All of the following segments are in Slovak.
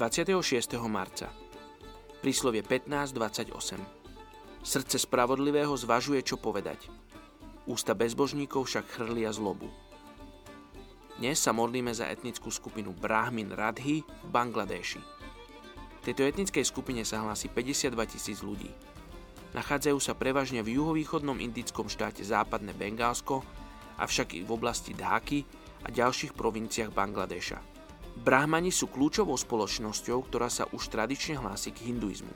26. marca. Príslovie 15.28. Srdce spravodlivého zvažuje, čo povedať. Ústa bezbožníkov však chrlia zlobu. Dnes sa modlíme za etnickú skupinu Brahmin Radhi v Bangladeši. Tejto etnickej skupine sa hlási 52 tisíc ľudí. Nachádzajú sa prevažne v juhovýchodnom indickom štáte západné Bengálsko, avšak i v oblasti Dháky a ďalších provinciách Bangladeša. Brahmani sú kľúčovou spoločnosťou, ktorá sa už tradične hlási k hinduizmu.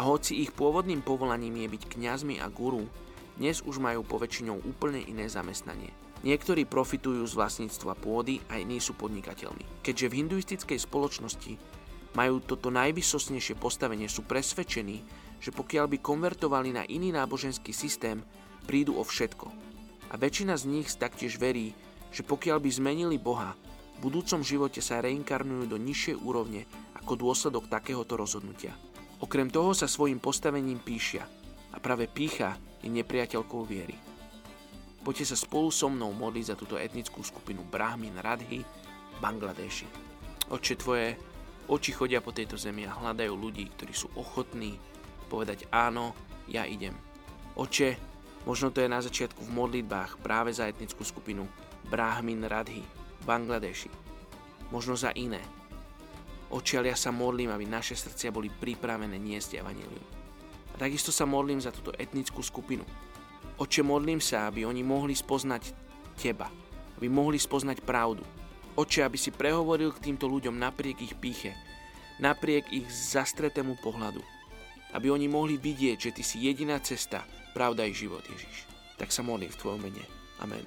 A hoci ich pôvodným povolaním je byť kňazmi a guru, dnes už majú poväčšinou úplne iné zamestnanie. Niektorí profitujú z vlastníctva pôdy a iní sú podnikateľmi. Keďže v hinduistickej spoločnosti majú toto najvysosnejšie postavenie, sú presvedčení, že pokiaľ by konvertovali na iný náboženský systém, prídu o všetko. A väčšina z nich taktiež verí, že pokiaľ by zmenili Boha, v budúcom živote sa reinkarnujú do nižšej úrovne ako dôsledok takéhoto rozhodnutia. Okrem toho sa svojim postavením píšia a práve pícha je nepriateľkou viery. Poďte sa spolu so mnou modliť za túto etnickú skupinu Brahmin Radhy v Bangladeši. Oče, tvoje oči chodia po tejto zemi a hľadajú ľudí, ktorí sú ochotní povedať áno, ja idem. Oče, možno to je na začiatku v modlitbách práve za etnickú skupinu Brahmin Radhy, Bangladeši, možno za iné. Očiaľ ja sa modlím, aby naše srdcia boli pripravené niesť evanilium. A takisto sa modlím za túto etnickú skupinu. Oče, modlím sa, aby oni mohli spoznať Teba, aby mohli spoznať pravdu. Oče, aby si prehovoril k týmto ľuďom napriek ich píche, napriek ich zastretému pohľadu. Aby oni mohli vidieť, že Ty si jediná cesta, pravda i život, Ježiš. Tak sa modlím v Tvojom mene. Amen.